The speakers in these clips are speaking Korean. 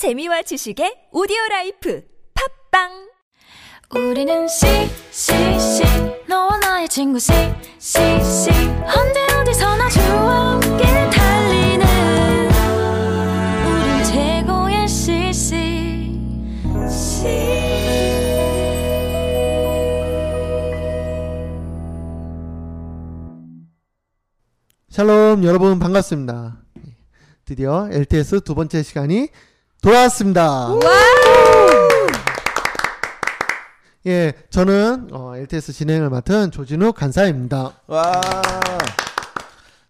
재미와 지식의 오디오 life 팟빵! 우리는 CCC. 너와 나의 친구 CCC. 언제 어디서나 좋아 함께 달리는 우린 최고의 CC. 샬롬 여러분 반갑습니다. 드디어 LTS 두 번째 시간이 돌아왔습니다. 예, 저는 어, LTS 진행을 맡은 조진욱 간사입니다. 와.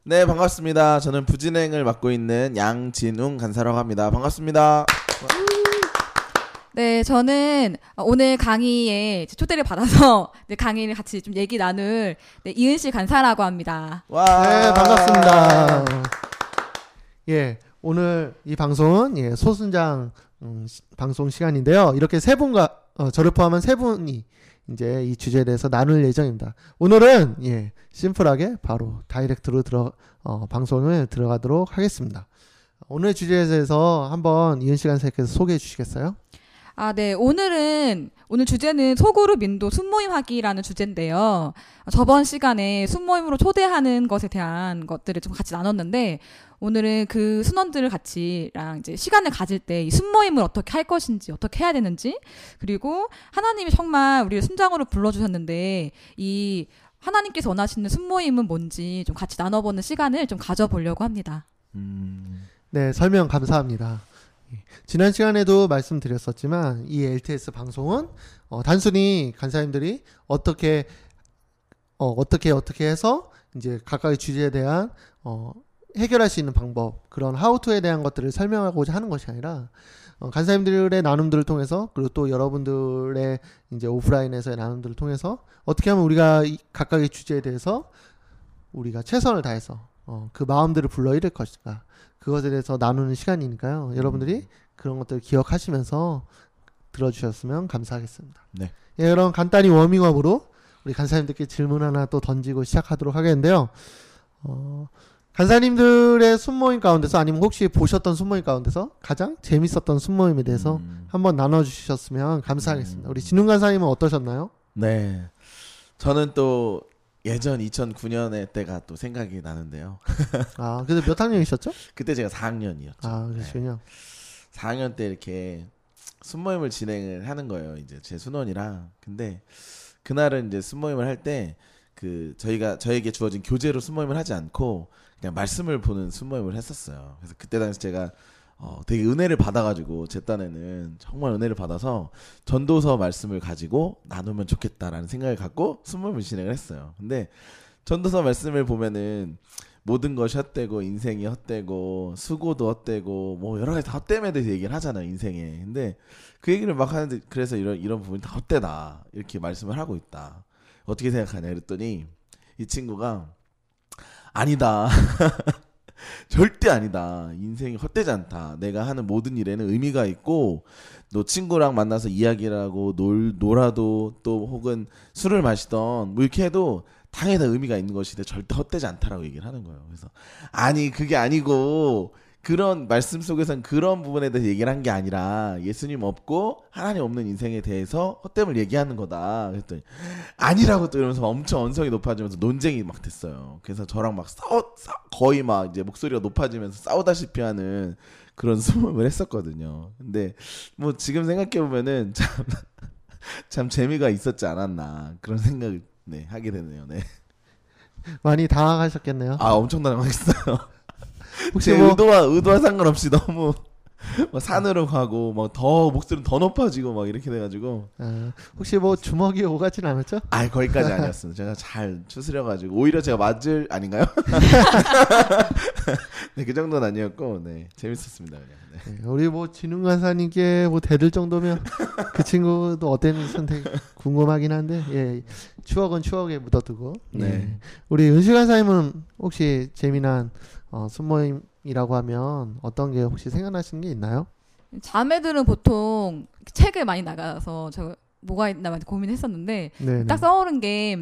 네, 반갑습니다. 저는 부진행을 맡고 있는 양진웅 간사라고 합니다. 반갑습니다. 네, 저는 오늘 강의에 초대를 받아서 네, 강의를 같이 좀 얘기 나눌 네, 이은 씨 간사라고 합니다. 와. 네, 반갑습니다. 예, 오늘 이 방송은 예, 소순장 음, 시- 방송 시간인데요. 이렇게 세 분과 어, 저를 포함한 세 분이 이제 이 주제에 대해서 나눌 예정입니다. 오늘은 예, 심플하게 바로 다이렉트로 들어 어, 방송을 들어가도록 하겠습니다. 오늘 주제에 대해서 한번 이은 시간 선생님께서 소개해 주시겠어요? 아, 네. 오늘은, 오늘 주제는 소그룹 인도 순모임 하기라는 주제인데요. 저번 시간에 순모임으로 초대하는 것에 대한 것들을 좀 같이 나눴는데, 오늘은 그 순원들을 같이랑 이제 시간을 가질 때 이 순모임을 어떻게 할 것인지, 어떻게 해야 되는지, 그리고 하나님이 정말 우리를 순장으로 불러주셨는데, 이 하나님께서 원하시는 순모임은 뭔지 좀 같이 나눠보는 시간을 좀 가져보려고 합니다. 음. 네, 설명 감사합니다. 예, 지난 시간에도 말씀드렸었지만 이 LTS 방송은 어, 단순히 간사님들이 어떻게 어, 어떻게 어떻게 해서 이제 각각의 주제에 대한 어, 해결할 수 있는 방법 그런 하우투에 대한 것들을 설명하고자 하는 것이 아니라 어, 간사님들의 나눔들을 통해서 그리고 또 여러분들의 이제 오프라인에서의 나눔들을 통해서 어떻게 하면 우리가 이 각각의 주제에 대해서 우리가 최선을 다해서 어, 그 마음들을 불러일으킬 것인가 그것에 대해서 나누는 시간이니까요. 여러분들이 그런 것들을 기억하시면서 들어주셨으면 감사하겠습니다. 네. 예, 그럼 간단히 워밍업으로 우리 간사님들께 질문 하나 또 던지고 시작하도록 하겠는데요. 어, 간사님들의 순모임 가운데서 아니면 혹시 보셨던 순모임 가운데서 가장 재밌었던 순모임에 대해서 음. 한번 나눠주셨으면 감사하겠습니다. 우리 진웅 간사님은 어떠셨나요? 네. 저는 또 예전 2009년의 때가 또 생각이 나는데요. 아, 그래서 몇 학년이셨죠? 그때 제가 4학년이었죠. 아, 그러시군요. 4학년 때 이렇게 순모임을 진행을 하는 거예요. 이제 제 순원이랑. 근데 그날은 이제 순모임을 할 때 그 저희가 저에게 주어진 교재로 순모임을 하지 않고 그냥 말씀을 보는 순모임을 했었어요. 그래서 그때 당시 제가 어 되게 은혜를 받아가지고 제 딴에는 정말 은혜를 받아서 전도서 말씀을 가지고 나누면 좋겠다라는 생각을 갖고 순모임을 진행을 했어요. 근데 전도서 말씀을 보면은 모든 것이 헛되고 인생이 헛되고 수고도 헛되고 뭐 여러 가지 다 헛됨에 대해서 얘기를 하잖아요 인생에. 근데 그 얘기를 막 하는데 그래서 이런 이런 부분이 다 헛되다 이렇게 말씀을 하고 있다. 어떻게 생각하냐 그랬더니 이 친구가 아니다 절대 아니다 인생이 헛되지 않다 내가 하는 모든 일에는 의미가 있고 너 친구랑 만나서 이야기를 하고 놀 놀아도 또 혹은 술을 마시던 뭐 이렇게 해도 당연히 다 의미가 있는 것인데 절대 헛되지 않다라고 얘기를 하는 거예요. 그래서 아니 그게 아니고 그런 말씀 속에선 그런 부분에 대해서 얘기를 한 게 아니라 예수님 없고 하나님 없는 인생에 대해서 헛됨을 얘기하는 거다. 그랬더니 아니라고 또 이러면서 엄청 언성이 높아지면서 논쟁이 막 됐어요. 그래서 저랑 막 싸워 싸- 거의 막 이제 목소리가 높아지면서 싸우다시피 하는 그런 수업을 했었거든요. 근데 뭐 지금 생각해 보면은 참 참 재미가 있었지 않았나 그런 생각을 네 하게 되네요. 네. 많이 당황하셨겠네요. 아 엄청 당황했어요. 혹시 제뭐 의도와 의도와 상관없이 너무 막 산으로 가고 막 더 목소리 더 높아지고 막 이렇게 돼가지고 아, 혹시 뭐 주먹이 오가진 않았죠? 아 거기까지 아니었어요. 제가 잘 추스려가지고 오히려 제가 맞을 아닌가요? 네 그 정도는 아니었고 네 재밌었습니다 그냥. 네. 네, 우리 뭐 진웅 간사님께 뭐 대들 정도면 그 친구도 어땠는지 선택 궁금하긴 한데 예 추억은 추억에 묻어두고 네. 네. 우리 은실 간사님은 혹시 재미난 어, 순모임이라고 하면 어떤 게 혹시 생각나시는 게 있나요? 자매들은 보통 책을 많이 나가서 저 뭐가 있나 많이 고민했었는데 네, 딱 떠오른 게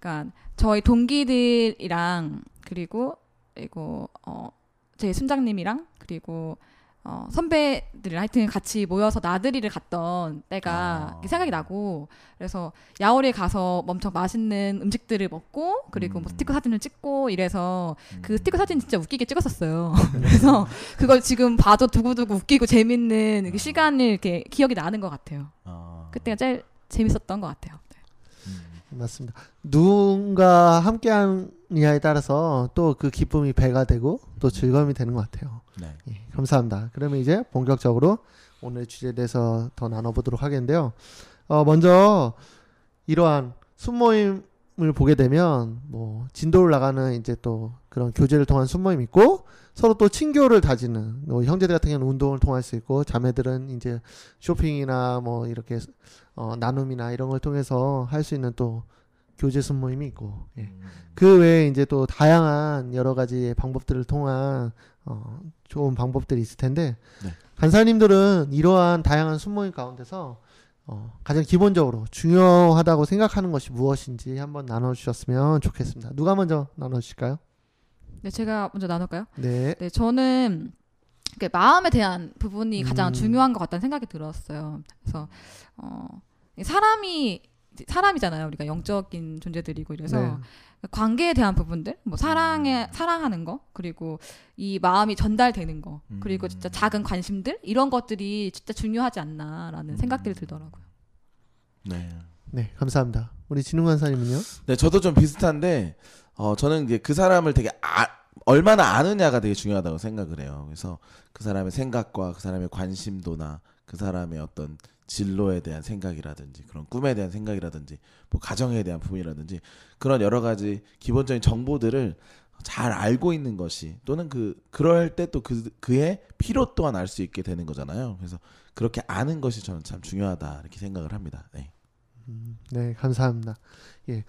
그러니까 저희 동기들이랑 그리고 그리고 어, 제 순장님이랑 그리고 어, 선배들 하여튼 같이 모여서 나들이를 갔던 때가 아. 생각이 나고 그래서 야월에 가서 엄청 맛있는 음식들을 먹고 그리고 뭐 음. 스티커 사진을 찍고 이래서 그 음. 스티커 사진 진짜 웃기게 찍었었어요. 그래서 그걸 지금 봐도 두고두고 웃기고 재밌는 이렇게 시간을 이렇게 기억이 나는 것 같아요. 아. 그때가 제일 재밌었던 것 같아요. 네. 음. 맞습니다. 누군가 함께하 느냐에 따라서 또 그 기쁨이 배가 되고 또 즐거움이 되는 것 같아요. 네. 예, 감사합니다. 그러면 이제 본격적으로 오늘 주제에 대해서 더 나눠보도록 하겠는데요. 어, 먼저 이러한 순모임을 보게 되면 뭐 진도를 나가는 이제 또 그런 교제를 통한 순모임 있고 서로 또 친교를 다지는 뭐 형제들 같은 경우는 운동을 통할 수 있고 자매들은 이제 쇼핑이나 뭐 이렇게 어, 나눔이나 이런 걸 통해서 할 수 있는 또 교제 순 모임이 있고 예. 음. 그 외에 이제 또 다양한 여러 가지 방법들을 통한 어, 좋은 방법들이 있을 텐데 네. 간사님들은 이러한 다양한 순모임 가운데서 어, 가장 기본적으로 중요하다고 생각하는 것이 무엇인지 한번 나눠주셨으면 좋겠습니다. 누가 먼저 나눠주실까요? 네, 제가 먼저 나눌까요? 네. 네, 저는 그 마음에 대한 부분이 가장 음. 중요한 것 같다는 생각이 들었어요. 그래서 어, 사람이 사람이잖아요. 우리가 영적인 존재들이고 이래서 네. 관계에 대한 부분들, 뭐 사랑에 사랑하는 거, 그리고 이 마음이 전달되는 거, 그리고 진짜 음. 작은 관심들 이런 것들이 진짜 중요하지 않나라는 음. 생각들이 들더라고요. 네. 네, 감사합니다. 우리 진웅 간사님은요? 네, 저도 좀 비슷한데, 어, 저는 이제 그 사람을 되게 아, 얼마나 아느냐가 되게 중요하다고 생각을 해요. 그래서 그 사람의 생각과 그 사람의 관심도나 그 사람의 어떤 진로에 대한 생각이라든지 그런 꿈에 대한 생각이라든지 뭐 가정에 대한 부분이라든지 그런 여러 가지 기본적인 정보들을 잘 알고 있는 것이 또는 그 그럴 때 또 그 그의 필요 또한 알 수 있게 되는 거잖아요. 그래서 그렇게 아는 것이 저는 참 중요하다 이렇게 생각을 합니다. 네. 네, 감사합니다. 예.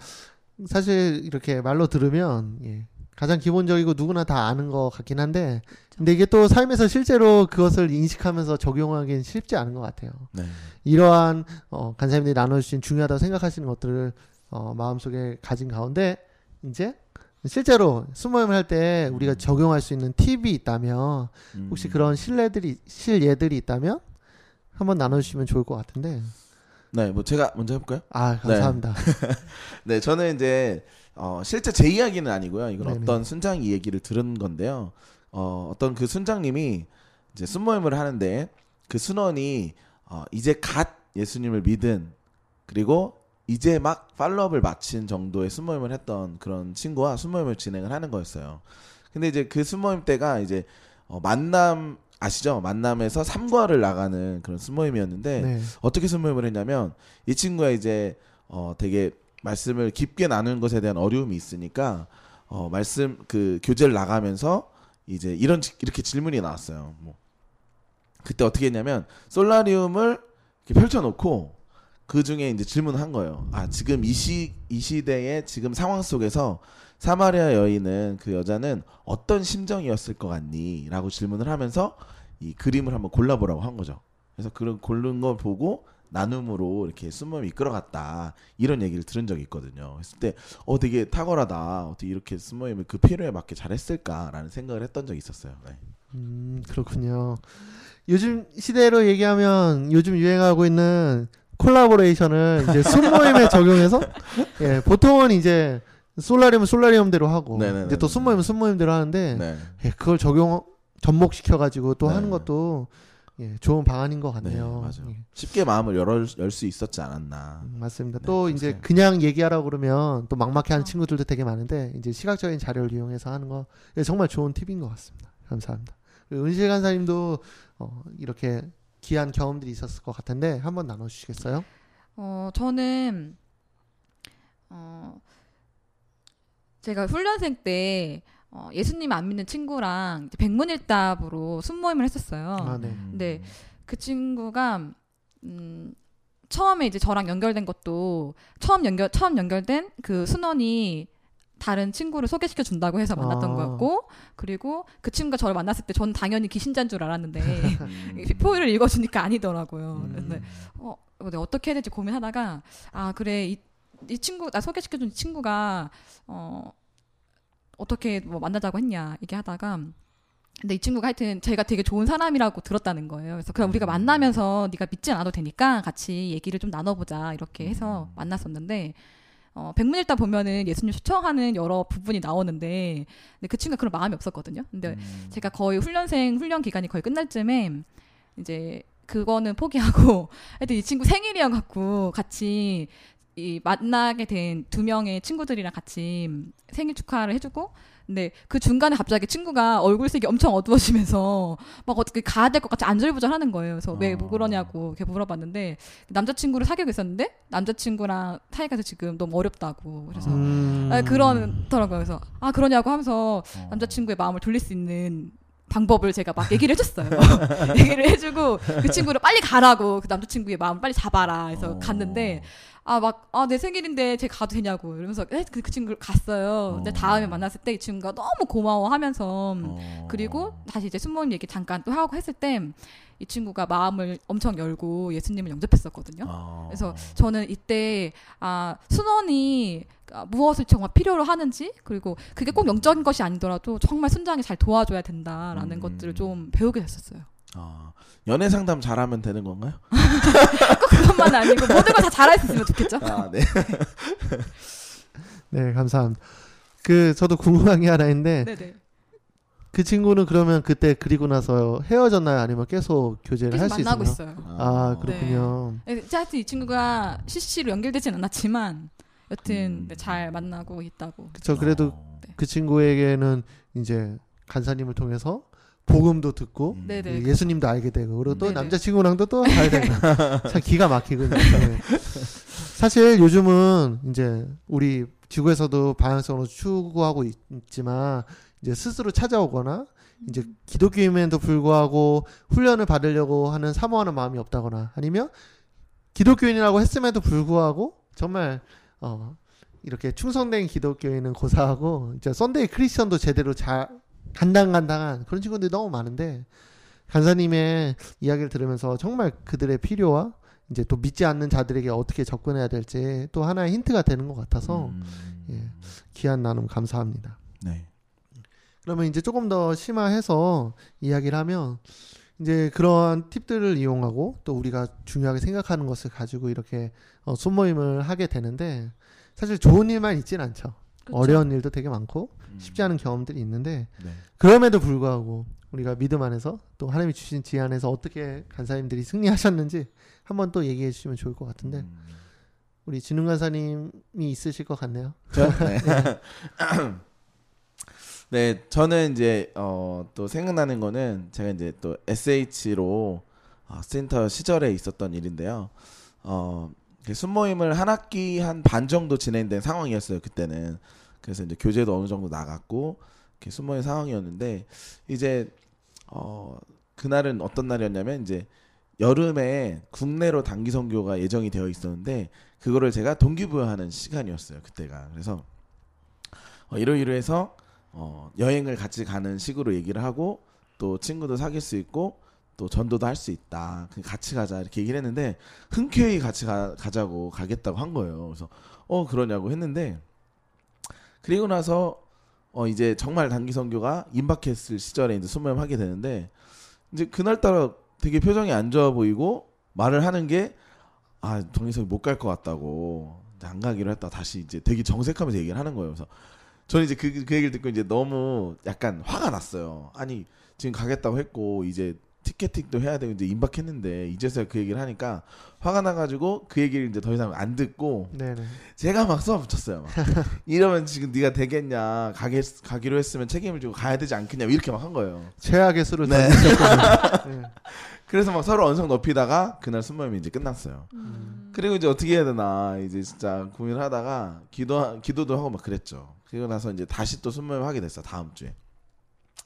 사실 이렇게 말로 들으면 예. 가장 기본적이고 누구나 다 아는 것 같긴 한데 근데 이게 또 삶에서 실제로 그것을 인식하면서 적용하기는 쉽지 않은 것 같아요. 네. 이러한 어, 간사님들이 나눠주신 중요하다고 생각하시는 것들을 어, 마음속에 가진 가운데 이제 실제로 순모임을 할 때 우리가 음. 적용할 수 있는 팁이 있다면 혹시 음. 그런 실례들이 실예들이 있다면 한번 나눠주시면 좋을 것 같은데 네, 뭐 제가 먼저 해볼까요? 아 감사합니다. 네, 저는 이제 어, 실제 제 이야기는 아니고요. 이건 네네. 어떤 순장 이 얘기를 들은 건데요. 어, 어떤 그 순장님이 이제 순모임을 하는데 그 순원이 어, 이제 갓 예수님을 믿은 그리고 이제 막 팔로업을 마친 정도의 순모임을 했던 그런 친구와 순모임을 진행을 하는 거였어요. 근데 이제 그 순모임 때가 이제 어, 만남 아시죠? 만남에서 삼과를 나가는 그런 순모임이었는데 네. 어떻게 순모임을 했냐면 이 친구가 이제 어 되게 말씀을 깊게 나누는 것에 대한 어려움이 있으니까 어 말씀 그 교제를 나가면서 이제 이런 지- 이렇게 질문이 나왔어요. 뭐 그때 어떻게 했냐면 솔라리움을 이렇게 펼쳐놓고 그 중에 이제 질문을 한 거예요. 아 지금 이 시 이 시대의 지금 상황 속에서 사마리아 여인은 그 여자는 어떤 심정이었을 것 같니?라고 질문을 하면서 이 그림을 한번 골라보라고 한 거죠. 그래서 그런 고른 걸 보고 나눔으로 이렇게 순모임이 이끌어갔다 이런 얘기를 들은 적이 있거든요. 했을 때 어 되게 탁월하다 어떻게 이렇게 순모임을 그 필요에 맞게 잘했을까라는 생각을 했던 적이 있었어요. 네. 음, 그렇군요. 요즘 시대로 얘기하면 요즘 유행하고 있는 콜라보레이션을 이제 순모임에 적용해서 예, 보통은 이제 솔라리움은 솔라리움대로 하고 네네네네. 이제 또 순모임은 순모임대로 하는데 네. 예, 그걸 적용 접목시켜 가지고 또 네. 하는 것도 예, 좋은 방안인 것 네, 같네요. 맞아요. 예, 쉽게 마음을 열수 있었지 않았나. 음, 맞습니다. 네, 또 그렇게 이제 그냥 얘기하라고 그러면 또 막막해 하는 어. 친구들도 되게 많은데 이제 시각적인 자료를 이용해서 하는 거 예, 정말 좋은 팁인 것 같습니다. 감사합니다. 은실 간사님도 어, 이렇게 귀한 경험들이 있었을 것 같은데 한번 나눠주시겠어요? 어, 저는 어, 제가 훈련생 때 어, 예수님 안 믿는 친구랑 백문일답으로 순모임을 했었어요. 아, 네. 네. 그 친구가 음, 처음에 이제 저랑 연결된 것도 처음 연결 처음 연결된 그 순원이 다른 친구를 소개시켜 준다고 해서 만났던 아. 거였고 그리고 그 친구가 저를 만났을 때 저는 당연히 귀신자인 줄 알았는데 음. 표를 읽어주니까 아니더라고요. 음. 근데 어, 어떻게 해야 될지 고민하다가 아 그래 이, 이 친구 나 소개시켜준 친구가 어 어떻게 뭐 만나자고 했냐 얘기하다가 근데 이 친구가 하여튼 제가 되게 좋은 사람이라고 들었다는 거예요. 그래서 그냥 우리가 만나면서 네가 믿지 않아도 되니까 같이 얘기를 좀 나눠보자 이렇게 해서 만났었는데 어, 백문일다 보면은 예수님 초청하는 여러 부분이 나오는데 근데 그 친구가 그런 마음이 없었거든요. 근데 음. 제가 거의 훈련생 훈련 기간이 거의 끝날 쯤에 이제 그거는 포기하고 하여튼 이 친구 생일이어 갖고 같이 이 만나게 된 두 명의 친구들이랑 같이 생일 축하를 해주고 근데 그 중간에 갑자기 친구가 얼굴색이 엄청 어두워지면서 막 어떻게 가야 될 것 같이 안절부절 하는 거예요. 그래서 왜뭐 어. 그러냐고 이렇게 물어봤는데 남자친구를 사귀고 있었는데 남자친구랑 사이가 지금 너무 어렵다고 그래서 음. 아, 그러더라고요. 그래서 아 그러냐고 하면서 어. 남자친구의 마음을 돌릴 수 있는 방법을 제가 막 얘기를 해줬어요. 얘기를 해주고 그 친구를 빨리 가라고 그 남자친구의 마음을 빨리 잡아라 해서 어. 갔는데 아 막 아 내 생일인데 제가 가도 되냐고 이러면서 에? 그, 그 친구를 갔어요. 근데 어. 다음에 만났을 때 이 친구가 너무 고마워하면서 어. 그리고 다시 이제 순모임 얘기 잠깐 또 하고 했을 때 이 친구가 마음을 엄청 열고 예수님을 영접했었거든요. 어. 그래서 저는 이때 아 순원이 아, 무엇을 정말 필요로 하는지 그리고 그게 꼭 영적인 것이 아니더라도 정말 순장이 잘 도와줘야 된다라는 음. 것들을 좀 배우게 됐었어요. 어. 연애 상담 잘하면 되는 건가요? 꼭 그것만 아니고 모든 걸 다 잘할 수 있으면 좋겠죠. 아, 네. 네, 감사합니다. 그 저도 궁금한 게 하나 있는데 네네. 그 친구는 그러면 그때 그리고 나서 헤어졌나요? 아니면 계속 교제를 할수 만나고 있어요? 있어요. 아, 그렇군요. 네, 하여튼 이 친구가 CC로 연결되진 않았지만 여튼 음. 네, 잘 만나고 있다고. 그쵸. 그래도 어. 그 친구에게는 이제 간사님을 통해서 복음도 듣고 음. 네네. 이 예수님도 알게 되고 그리고 또 네네. 남자친구랑도 또잘 되고 참 기가 막히거든요. 네. 사실 요즘은 이제 우리 지구에서도 방향성으로 추구하고 있, 있지만 이제 스스로 찾아오거나 이제 기독교임에도 불구하고 훈련을 받으려고 하는 사모하는 마음이 없다거나 아니면 기독교인이라고 했음에도 불구하고 정말 어 이렇게 충성된 기독교인은 고사하고 이제 Sunday 크리스천도 제대로 잘 간당간당한 그런 친구들이 너무 많은데 간사님의 이야기를 들으면서 정말 그들의 필요와 이제 또 믿지 않는 자들에게 어떻게 접근해야 될지 또 하나의 힌트가 되는 것 같아서 음. 예. 귀한 나눔 감사합니다. 네. 그러면 이제 조금 더 심화해서 이야기를 하면 이제 그러한 팁들을 이용하고 또 우리가 중요하게 생각하는 것을 가지고 이렇게 어, 손모임을 하게 되는데 사실 좋은 일만 있진 않죠. 그쵸? 어려운 일도 되게 많고 음. 쉽지 않은 경험들이 있는데 네. 그럼에도 불구하고 우리가 믿음 안에서 또 하나님이 주신 지혜 안에서 어떻게 간사님들이 승리하셨는지 한번 또 얘기해 주시면 좋을 것 같은데 음. 우리 진흥 간사님이 있으실 것 같네요. 저? 네. 네, 저는 이제 어, 또 생각나는 거는 제가 이제 또 SH로 어, 센터 시절에 있었던 일인데요. 어, 이렇게 순모임을 한 학기 한 반 정도 진행된 상황이었어요. 그때는 그래서 이제 교재도 어느 정도 나갔고 이렇게 순모임 상황이었는데 이제 어, 그날은 어떤 날이었냐면 이제 여름에 국내로 단기 선교가 예정이 되어 있었는데 그거를 제가 동기부여하는 시간이었어요. 그때가 그래서 어, 이러이러해서 어, 여행을 같이 가는 식으로 얘기를 하고 또 친구도 사귈 수 있고 또 전도도 할 수 있다. 그 같이 가자 이렇게 얘기를 했는데 흔쾌히 같이 가, 가자고 가겠다고 한 거예요. 그래서 어 그러냐고 했는데 그리고 나서 어 이제 정말 단기 선교가 임박했을 시절에 이제 순모임 하게 되는데 이제 그날따라 되게 표정이 안 좋아 보이고 말을 하는 게 아, 동희석이 못 갈 것 같다고 이제 안 가기로 했다. 다시 이제 되게 정색하면서 얘기를 하는 거예요. 그래서 저는 이제 그, 그 얘기를 듣고 이제 너무 약간 화가 났어요. 아니, 지금 가겠다고 했고, 이제 티켓팅도 해야 되고, 이제 임박했는데, 이제서야 그 얘기를 하니까 화가 나가지고 그 얘기를 이제 더 이상 안 듣고, 네네. 제가 막 쏘아 붙였어요. 막. 이러면 지금 네가 되겠냐, 가게, 가기로 했으면 책임을 지고 가야 되지 않겠냐, 이렇게 막 한 거예요. 최악의 수를 네. 네. 그래서 막 서로 언성 높이다가 그날 순모임이 이제 끝났어요. 음. 그리고 이제 어떻게 해야 되나 이제 진짜 고민을 하다가 기도 기도도 하고 막 그랬죠. 그리고 나서 이제 다시 또 순모임 하게 됐어 다음 주에.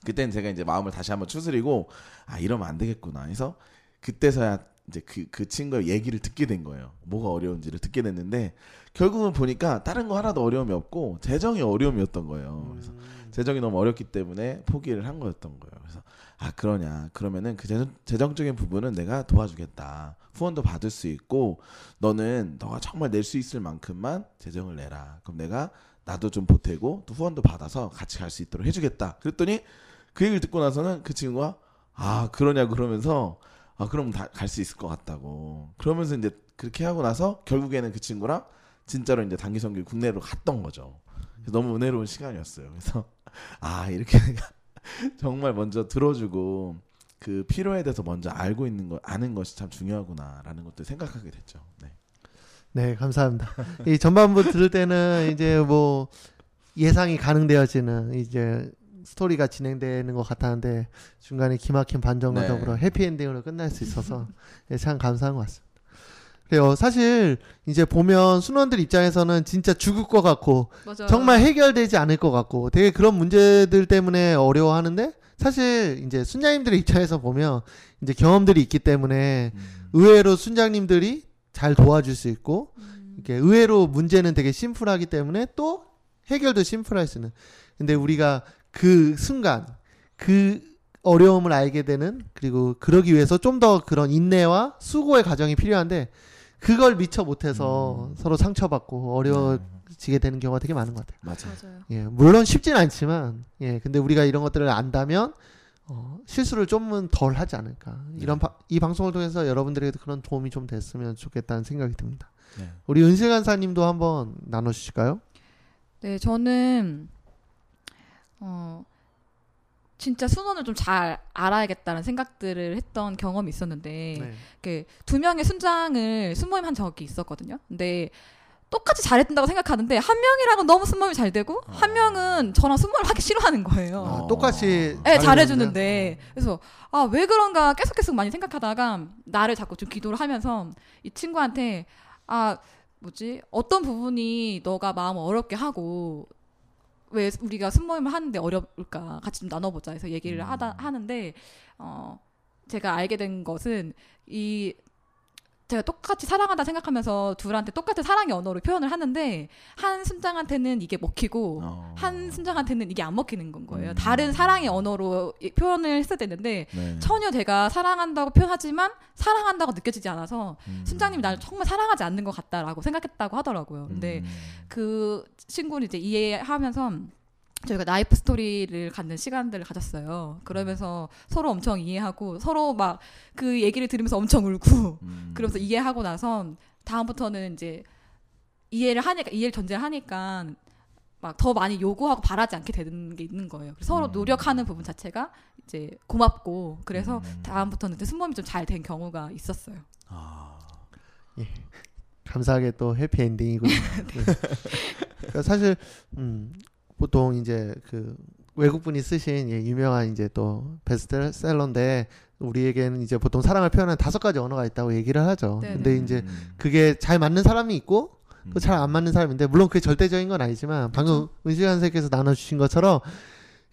그때는 제가 이제 마음을 다시 한번 추스리고 아 이러면 안 되겠구나 해서 그때서야 이제 그, 그 친구의 얘기를 듣게 된 거예요. 뭐가 어려운지를 듣게 됐는데 결국은 보니까 다른 거 하나도 어려움이 없고 재정이 어려움이었던 거예요. 그래서 재정이 너무 어렵기 때문에 포기를 한 거였던 거예요. 그래서 아 그러냐 그러면은 그 재정, 재정적인 부분은 내가 도와주겠다. 후원도 받을 수 있고 너는 너가 정말 낼 수 있을 만큼만 재정을 내라. 그럼 내가 나도 좀 보태고 또 후원도 받아서 같이 갈 수 있도록 해주겠다. 그랬더니 그 얘기를 듣고 나서는 그 친구가 아 그러냐 그러면서 아 그럼 갈수 있을 것 같다고 그러면서 이제 그렇게 하고 나서 결국에는 그 친구랑 진짜로 이제 단기 선교 국내로 갔던 거죠. 너무 은혜로운 시간이었어요. 그래서 아 이렇게 정말 먼저 들어주고 그 필요에 대해서 먼저 알고 있는 거 아는 것이 참 중요하구나라는 것도 생각하게 됐죠. 네. 네, 감사합니다. 이 전반부 들을 때는 이제 뭐 예상이 가능되어지는 이제 스토리가 진행되는 것 같았는데 중간에 기막힌 반전과 네. 더불어 해피엔딩으로 끝날 수 있어서 예, 참 감사한 것 같습니다. 그래요. 사실 이제 보면 순원들 입장에서는 진짜 죽을 것 같고 맞아요. 정말 해결되지 않을 것 같고 되게 그런 문제들 때문에 어려워하는데 사실 이제 순장님들의 입장에서 보면 이제 경험들이 있기 때문에 음. 의외로 순장님들이 잘 도와줄 수 있고 음. 이게 의외로 문제는 되게 심플하기 때문에 또 해결도 심플할 수 있는. 근데 우리가 그 순간 그 어려움을 알게 되는 그리고 그러기 위해서 좀 더 그런 인내와 수고의 과정이 필요한데 그걸 미처 못해서 음. 서로 상처받고 어려워지게 되는 경우가 되게 많은 것 같아요. 맞아. 맞아요. 예, 물론 쉽진 않지만 예, 근데 우리가 이런 것들을 안다면 어, 실수를 좀은 덜 하지 않을까. 이런 바- 이 방송을 통해서 여러분들에게도 그런 도움이 좀 됐으면 좋겠다는 생각이 듭니다. 네. 우리 은실 간사님도 한번 나눠주실까요? 네, 저는 어 진짜 순원을 좀 잘 알아야겠다는 생각들을 했던 경험이 있었는데 네. 이렇게 두 명의 순장을 순모임 한 적이 있었거든요. 근데 똑같이 잘했다고 생각하는데 한 명이랑은 너무 순모임이 잘 되고 한 명은 저랑 순모임 하기 싫어하는 거예요. 아, 어. 똑같이 네, 잘해주는데? 잘해주는데 그래서 아 왜 그런가 계속 계속 많이 생각하다가 나를 자꾸 좀 기도를 하면서 이 친구한테 아 뭐지 어떤 부분이 너가 마음을 어렵게 하고 왜 우리가 순모임을 하는데 어려울까 같이 좀 나눠보자 해서 얘기를 하다 하는데 어 제가 알게 된 것은 이 제가 똑같이 사랑한다 생각하면서 둘한테 똑같은 사랑의 언어로 표현을 하는데 한 순장한테는 이게 먹히고 어. 한 순장한테는 이게 안 먹히는 건 거예요. 음. 다른 사랑의 언어로 이- 표현을 했어야 되는데 네. 전혀 제가 사랑한다고 표현하지만 사랑한다고 느껴지지 않아서 음. 순장님이 나를 정말 사랑하지 않는 것 같다라고 생각했다고 하더라고요. 근데 음. 그 친구는 이제 이해하면서 저희가 life story를 갖는 시간들을 가졌어요. 그러면서 서로 엄청 이해하고 서로 막 그 얘기를 들으면서 엄청 울고 음. 그러면서 이해하고 나서 다음부터는 이제 이해를 하니까 이해를 전제하니까 막 더 많이 요구하고 바라지 않게 되는 게 있는 거예요. 그래서 서로 음. 노력하는 부분 자체가 이제 고맙고 그래서 음. 다음부터는 이제 순모임이 좀 잘 된 경우가 있었어요. 아. 감사하게 또 해피 엔딩이군요. 네. 그러니까 사실 음, 보통 이제 그 외국분이 쓰신 예, 유명한 이제 또 베스트셀러인데 우리에게는 이제 보통 사랑을 표현하는 다섯 가지 언어가 있다고 얘기를 하죠. 네네. 근데 이제 음. 그게 잘 맞는 사람이 있고 음. 또잘 안 맞는 사람인데 물론 그게 절대적인 건 아니지만 방금 은실한 선생님께서 나눠주신 것처럼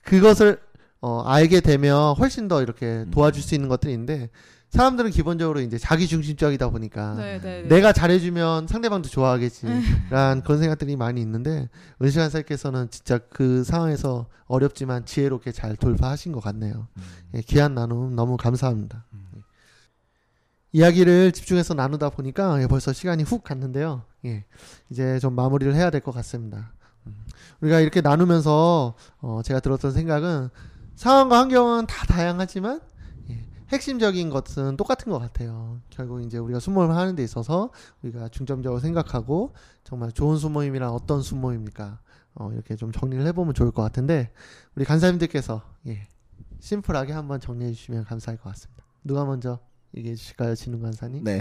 그것을 어, 알게 되면 훨씬 더 이렇게 음. 도와줄 수 있는 것들이 있는데 사람들은 기본적으로 이제 자기 중심적이다 보니까 네, 네. 네. 내가 잘해주면 상대방도 좋아하겠지라는 그런 생각들이 많이 있는데 은실한 선생님께서는 진짜 그 상황에서 어렵지만 지혜롭게 잘 돌파하신 것 같네요. 음. 예, 귀한 나눔 너무 감사합니다. 음. 예. 이야기를 집중해서 나누다 보니까 예, 벌써 시간이 훅 갔는데요. 예, 이제 좀 마무리를 해야 될 것 같습니다. 음, 우리가 이렇게 나누면서 어, 제가 들었던 생각은 상황과 환경은 다 다양하지만 예, 핵심적인 것은 똑같은 것 같아요. 결국 이제 우리가 순모임 을 하는 데 있어서 우리가 중점적으로 생각하고 정말 좋은 순모임이란 어떤 순모임입니까? 어, 이렇게 좀 정리를 해보면 좋을 것 같은데 우리 간사님들께서 예, 심플하게 한번 정리해 주시면 감사할 것 같습니다. 누가 먼저 얘기해 주실까요, 진웅 간사님? 네.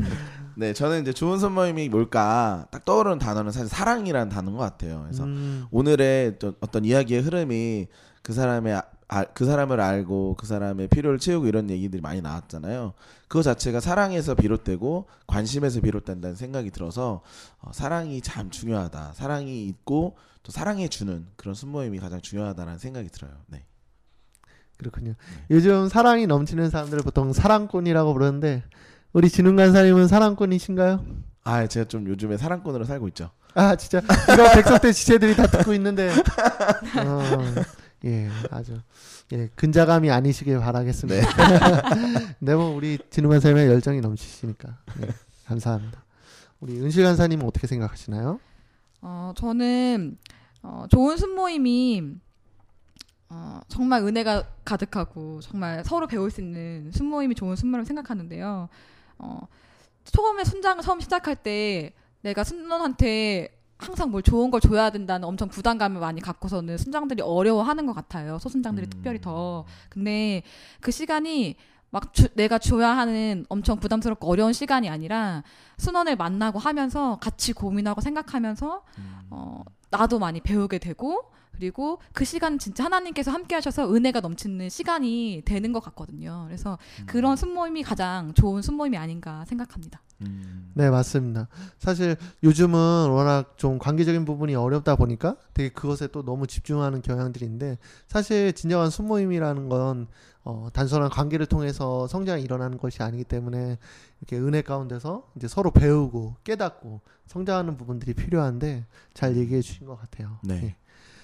네, 저는 이제 좋은 선모임이 뭘까 딱 떠오르는 단어는 사실 사랑이라는 단어인 것 같아요. 그래서 음, 오늘의 또 어떤 이야기의 흐름이 그 사람의 아- 아, 그 사람을 알고 그 사람의 필요를 채우고 이런 얘기들이 많이 나왔잖아요. 그거 자체가 사랑에서 비롯되고 관심에서 비롯된다는 생각이 들어서 어, 사랑이 참 중요하다. 사랑이 있고 또 사랑해 주는 그런 순모임이 가장 중요하다는 생각이 들어요. 네. 그렇군요. 요즘 사랑이 넘치는 사람들을 보통 사랑꾼이라고 부르는데 우리 진웅 간사님은 사랑꾼이신가요? 아, 제가 좀 요즘에 사랑꾼으로 살고 있죠. 아 진짜 이거 백석대 지체들이 다 듣고 있는데 어, 예 아주 예 근자감이 아니시길 바라겠습니다. 네, 뭐 우리 진웅 간사님의 열정이 넘치시니까 예, 감사합니다. 우리 은실 간사님은 어떻게 생각하시나요? 어, 저는 어, 좋은 순모임이 어, 정말 은혜가 가득하고 정말 서로 배울 수 있는 순모임이 좋은 순모임 생각하는데요. 어, 처음에 순장을 처음 시작할 때 내가 순론한테 항상 뭘 좋은 걸 줘야 된다는 엄청 부담감을 많이 갖고서는 순장들이 어려워하는 것 같아요. 소순장들이 음. 특별히 더. 근데 그 시간이 막 주- 내가 줘야 하는 엄청 부담스럽고 어려운 시간이 아니라 순원을 만나고 하면서 같이 고민하고 생각하면서 어, 나도 많이 배우게 되고 그리고 그 시간 진짜 하나님께서 함께 하셔서 은혜가 넘치는 시간이 되는 것 같거든요. 그래서 그런 순모임이 가장 좋은 순모임이 아닌가 생각합니다. 음. 네, 맞습니다. 사실 요즘은 워낙 좀 관계적인 부분이 어렵다 보니까 되게 그것에 또 너무 집중하는 경향들이 있는데 사실 진정한 순모임이라는 건 어, 단순한 관계를 통해서 성장이 일어나는 것이 아니기 때문에 이렇게 은혜 가운데서 이제 서로 배우고 깨닫고 성장하는 부분들이 필요한데 잘 얘기해 주신 것 같아요. 네. 예.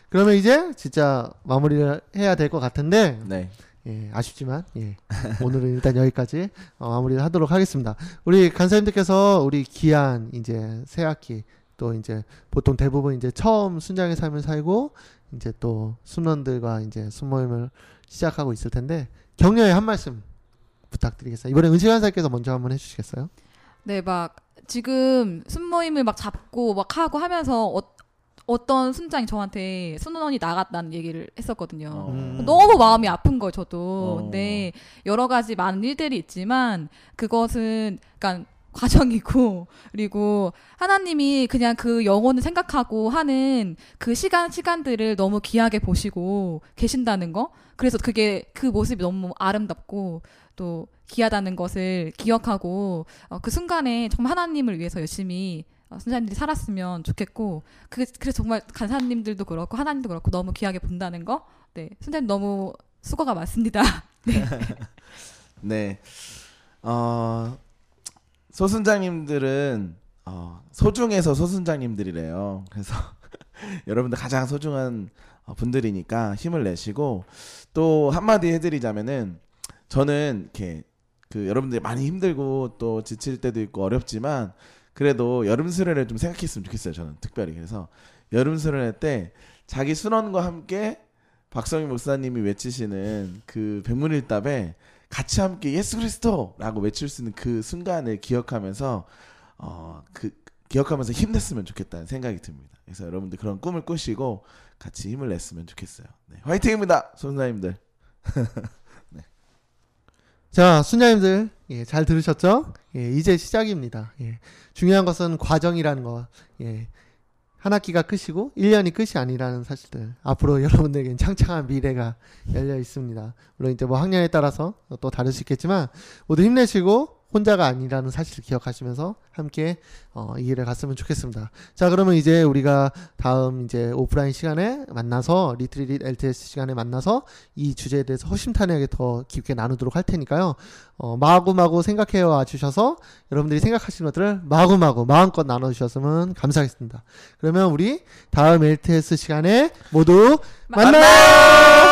그러면 이제 진짜 마무리를 해야 될 것 같은데 네. 예, 아쉽지만 예. 오늘은 일단 여기까지 어, 마무리를 하도록 하겠습니다. 우리 간사님들께서 우리 기한 이제 새 학기 또 이제 보통 대부분 이제 처음 순장의 삶을 살고 이제 또 순원들과 이제 순모임을 시작하고 있을 텐데 격려의 한 말씀 부탁드리겠습니다. 이번에 은식 간사님께서 먼저 한번 해주시겠어요? 네, 막 지금 순모임을 막 잡고 막 하고 하면서 어, 어떤 순장이 저한테 순원이 나갔다는 얘기를 했었거든요. 어. 음. 너무 마음이 아픈 거예요, 저도. 어. 근데 여러 가지 많은 일들이 있지만 그것은 그러니까 과정이고 그리고 하나님이 그냥 그 영혼을 생각하고 하는 그 시간 시간들을 너무 귀하게 보시고 계신다는 거. 그래서 그게 그 모습이 너무 아름답고 또 귀하다는 것을 기억하고 어, 그 순간에 정말 하나님을 위해서 열심히 어, 선생님들이 살았으면 좋겠고 그 그래서 정말 간사님들도 그렇고 하나님도 그렇고 너무 귀하게 본다는 거. 네, 선생님 너무 수고가 많습니다. 네. 어, 소순장님들은 어, 소중해서 소순장님들이래요. 그래서 여러분들 가장 소중한 어, 분들이니까 힘을 내시고 또 한마디 해드리자면은 저는 이렇게 그 여러분들이 많이 힘들고 또 지칠 때도 있고 어렵지만 그래도 여름 수련을 좀 생각했으면 좋겠어요. 저는 특별히 그래서 여름 수련회 때 자기 순원과 함께 박성희 목사님이 외치시는 그 백문일답에 같이 함께 예수 그리스도라고 외칠 수 있는 그 순간을 기억하면서 어 그 기억하면서 힘냈으면 좋겠다는 생각이 듭니다. 그래서 여러분들 그런 꿈을 꾸시고 같이 힘을 냈으면 좋겠어요. 네, 화이팅입니다, 손사님들. 자, 순자님들, 예, 잘 들으셨죠? 예, 이제 시작입니다. 예, 중요한 것은 과정이라는 거, 예, 한 학기가 끝이고 1년이 끝이 아니라는 사실들. 앞으로 여러분들에겐 창창한 미래가 열려 있습니다. 물론 이제 뭐 학년에 따라서 또 다를 수 있겠지만 모두 힘내시고 혼자가 아니라는 사실을 기억하시면서 함께 어, 이 길을 갔으면 좋겠습니다. 자, 그러면 이제 우리가 다음 이제 오프라인 시간에 만나서 리트릿 LTS 시간에 만나서 이 주제에 대해서 허심탄회하게 더 깊게 나누도록 할 테니까요. 어, 마구마구 생각해 와 주셔서 여러분들이 생각하시는 것들을 마구마구 마음껏 나눠 주셨으면 감사하겠습니다. 그러면 우리 다음 LTS 시간에 모두 만나요!